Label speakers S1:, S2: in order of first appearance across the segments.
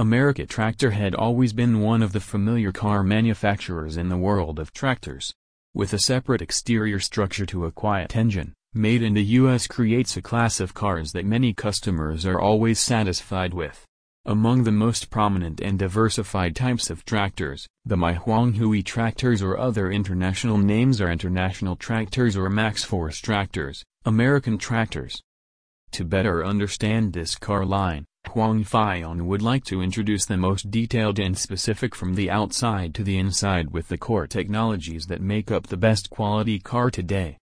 S1: America Tractor had always been one of the familiar car manufacturers in the world of tractors. With a separate exterior structure to a quiet engine, Made in the US creates a class of cars that many customers are always satisfied with. Among the most prominent and diversified types of tractors, the Mai-Huang-Hui tractors or other international names are International tractors or MaxxForce tractors, American tractors. To better understand this car line, Hoang Phi Anh would like to introduce the most detailed and specific from the outside to the inside with the core technologies that make up the best quality car today.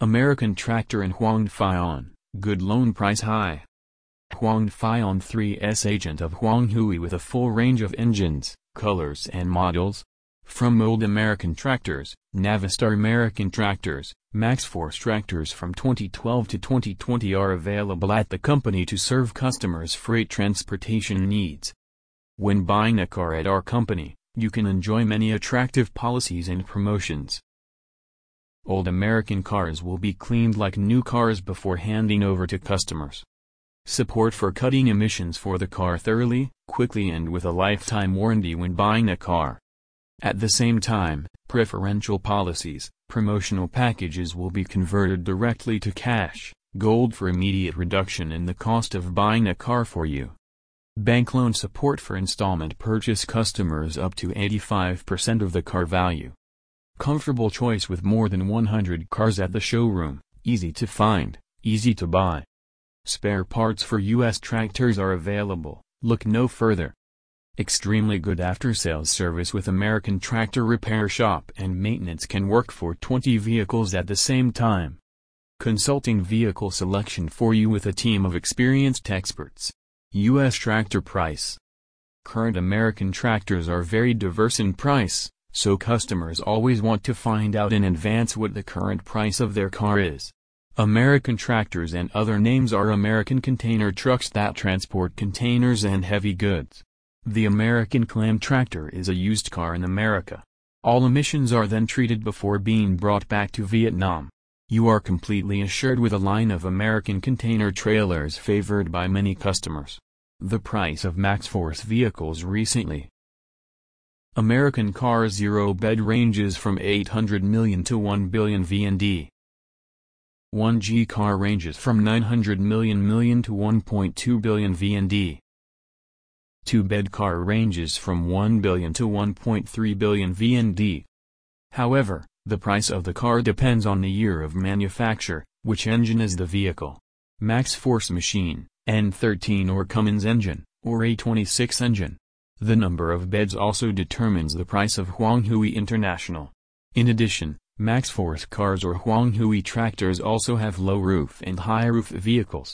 S1: American Tractor and Hoang Phi Anh, good loan price high. Hoang Phi Anh 3S agent of Huang Hui with a full range of engines, colors and models. From Old American Tractors, Navistar American Tractors, MaxxForce Tractors from 2012 to 2020 are available at the company to serve customers' freight transportation needs. When buying a car at our company, you can enjoy many attractive policies and promotions. Old American cars will be cleaned like new cars before handing over to customers. Support for cutting emissions for the car thoroughly, quickly and with a lifetime warranty when buying a car. At the same time, preferential policies, promotional packages will be converted directly to cash, gold for immediate reduction in the cost of buying a car for you. Bank loan support for installment purchase customers up to 85% of the car value. Comfortable choice with more than 100 cars at the showroom, easy to find, easy to buy. Spare parts for U.S. tractors are available, look no further. Extremely good after-sales service with American Tractor Repair Shop and Maintenance can work for 20 vehicles at the same time. Consulting vehicle selection for you with a team of experienced experts. U.S. Tractor Price Current American tractors are very diverse in price, so customers always want to find out in advance what the current price of their car is. American tractors and other names are American container trucks that transport containers and heavy goods. The American clam tractor is a used car in America. All emissions are then treated before being brought back to Vietnam. You are completely assured with a line of American container trailers favored by many customers. The price of MaxxForce vehicles recently American car zero bed ranges from 800 million to 1 billion VND. 1G car ranges from 900 million million to 1.2 billion VND. 2-bed car ranges from 1 billion to 1.3 billion VND. However, the price of the car depends on the year of manufacture, which engine is the vehicle. MaxxForce machine, N13 or Cummins engine, or A26 engine. The number of beds also determines the price of Huang Hui International. In addition, MaxxForce cars or Huang Hui tractors also have low roof and high roof vehicles.